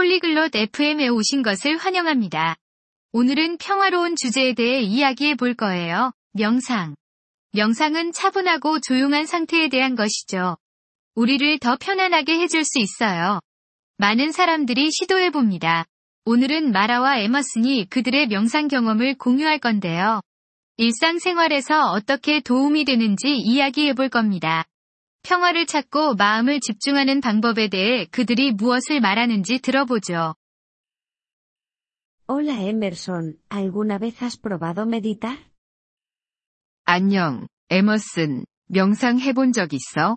폴리글롯 FM에 오신 것을 환영합니다. 오늘은 평화로운 주제에 대해 이야기해 볼 거예요. 명상. 명상은 차분하고 조용한 상태에 대한 것이죠. 우리를 더 편안하게 해줄 수 있어요. 많은 사람들이 시도해 봅니다. 오늘은 마라와 에머슨이 그들의 명상 경험을 공유할 건데요. 일상생활에서 어떻게 도움이 되는지 이야기해 볼 겁니다. 평화를 찾고 마음을 집중하는 방법에 대해 그들이 무엇을 말하는지 들어보죠. Hola Emerson, ¿alguna vez has probado meditar? 안녕, 에머슨. 명상 해본 적 있어?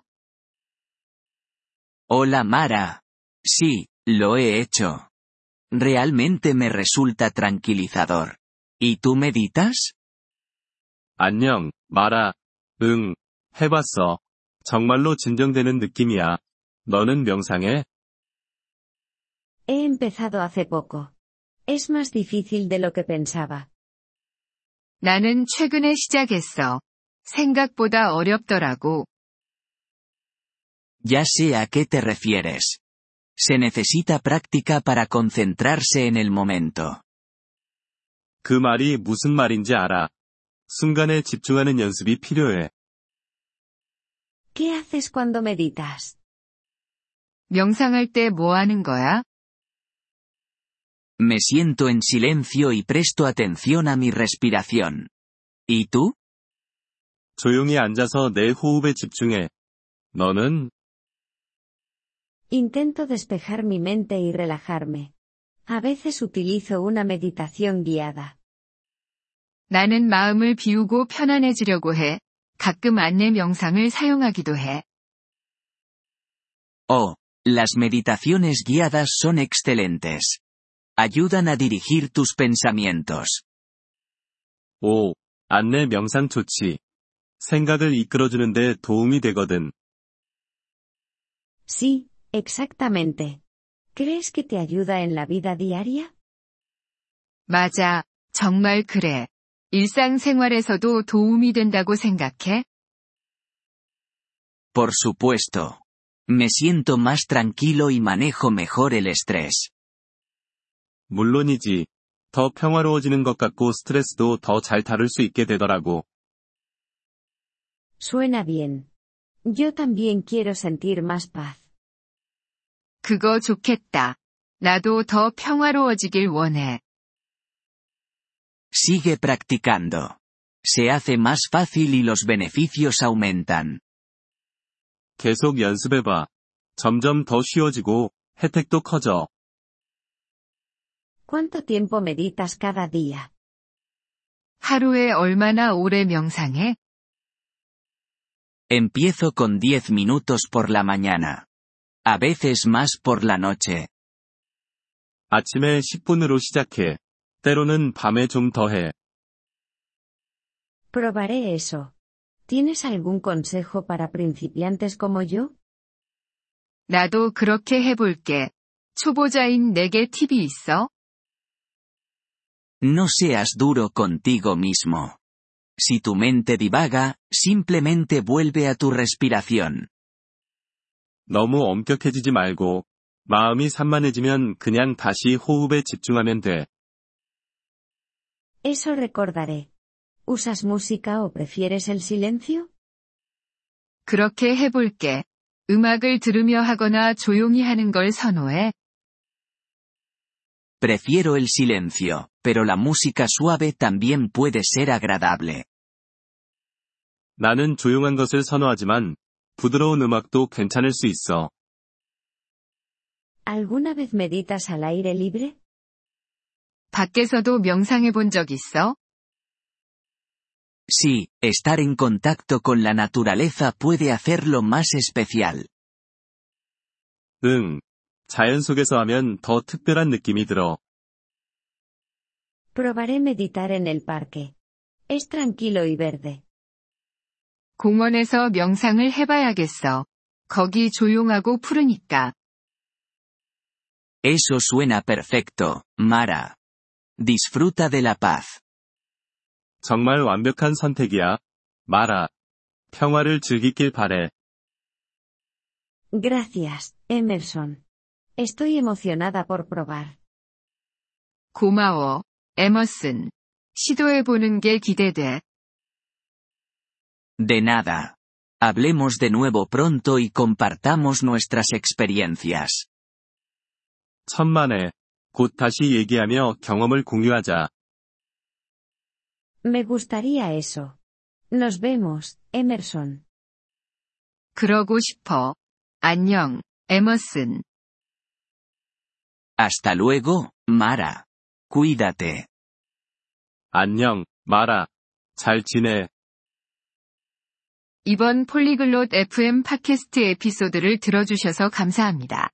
Hola Mara. Sí, lo he hecho. Realmente me resulta tranquilizador. ¿Y tú meditas? 안녕, 마라. 응, 해봤어. 정말로 진정되는 느낌이야. 너는 명상해? He empezado hace poco. Es más difícil de lo que pensaba. 나는 최근에 시작했어. 생각보다 어렵더라고. Ya sé a qué te refieres. Se necesita práctica para concentrarse en el momento. 그 말이 무슨 말인지 알아. 순간에 집중하는 연습이 필요해. ¿Qué haces cuando meditas? 명상할 때 뭐 하는 거야? Me siento en silencio y presto atención a mi respiración. ¿Y tú? 조용히 앉아서 내 호흡에 집중해. 너는? Intento despejar mi mente y relajarme. A veces utilizo una meditación guiada. 나는 마음을 비우고 편안해지려고 해. 가끔 안내 명상을 사용하기도 해. Oh, las meditaciones guiadas son excelentes. Ayudan a dirigir tus pensamientos. 오, 안내 명상 좋지. 생각을 이끌어주는데 도움이 되거든. Sí, exactamente. ¿Crees que te ayuda en la vida diaria? 맞아. 정말 그래. 일상생활에서도 도움이 된다고 생각해? Por supuesto. Me siento más tranquilo y manejo mejor el estrés. 물론이지. 더 평화로워지는 것 같고 스트레스도 더 잘 다룰 수 있게 되더라고. Suena bien. Yo también quiero sentir más paz. 그거 좋겠다. 나도 더 평화로워지길 원해. Sigue practicando. Se hace más fácil y los beneficios aumentan. 계속 연습해봐. 점점 더 쉬워지고, 혜택도 커져. ¿Cuánto tiempo meditas cada día? 하루에 얼마나 오래 명상해? Empiezo con 10 minutos por la mañana. A veces más por la noche. 아침에 10분으로 시작해. 때로는 밤에 좀 더 해. Probaré eso. ¿Tienes algún consejo para principiantes como yo? 나도 그렇게 해볼게. 초보자인 내게 팁이 있어? No seas duro contigo mismo. Si tu mente divaga, simplemente vuelve a tu respiración. 너무 엄격해지지 말고, 마음이 산만해지면 그냥 다시 호흡에 집중하면 돼. Eso recordaré. ¿Usas música o prefieres el silencio? 그렇게 해볼게. 음악을 들으며 하거나 조용히 하는 걸 선호해? Prefiero el silencio, pero la música suave también puede ser agradable. 나는 조용한 것을 선호하지만, 부드러운 음악도 괜찮을 수 있어. ¿Alguna vez meditas al aire libre? 밖에서도 명상해 본 적 있어? Sí, estar en contacto con la naturaleza puede hacerlo más especial. 응. 자연 속에서 하면 더 특별한 느낌이 들어. Probaré meditar en el parque. Es tranquilo y verde. 공원에서 명상을 해봐야겠어. 거기 조용하고 푸르니까. Eso suena perfecto, Mara. Disfruta de la paz. 정말 완벽한 선택이야. 마라. 평화를 즐기길 바래. Gracias, Emerson. Estoy emocionada por probar. 고마워, 에머슨. 시도해보는 게 기대돼. De nada. Hablemos de nuevo pronto y compartamos nuestras experiencias. 천만에. 곧 다시 얘기하며 경험을 공유하자. Me gustaría eso. Nos vemos, Emerson. 그러고 싶어. 안녕, 에머슨. Hasta luego, Mara. Cuídate. 안녕, 마라. 잘 지내. 이번 Polyglot FM 팟캐스트 에피소드를 들어주셔서 감사합니다.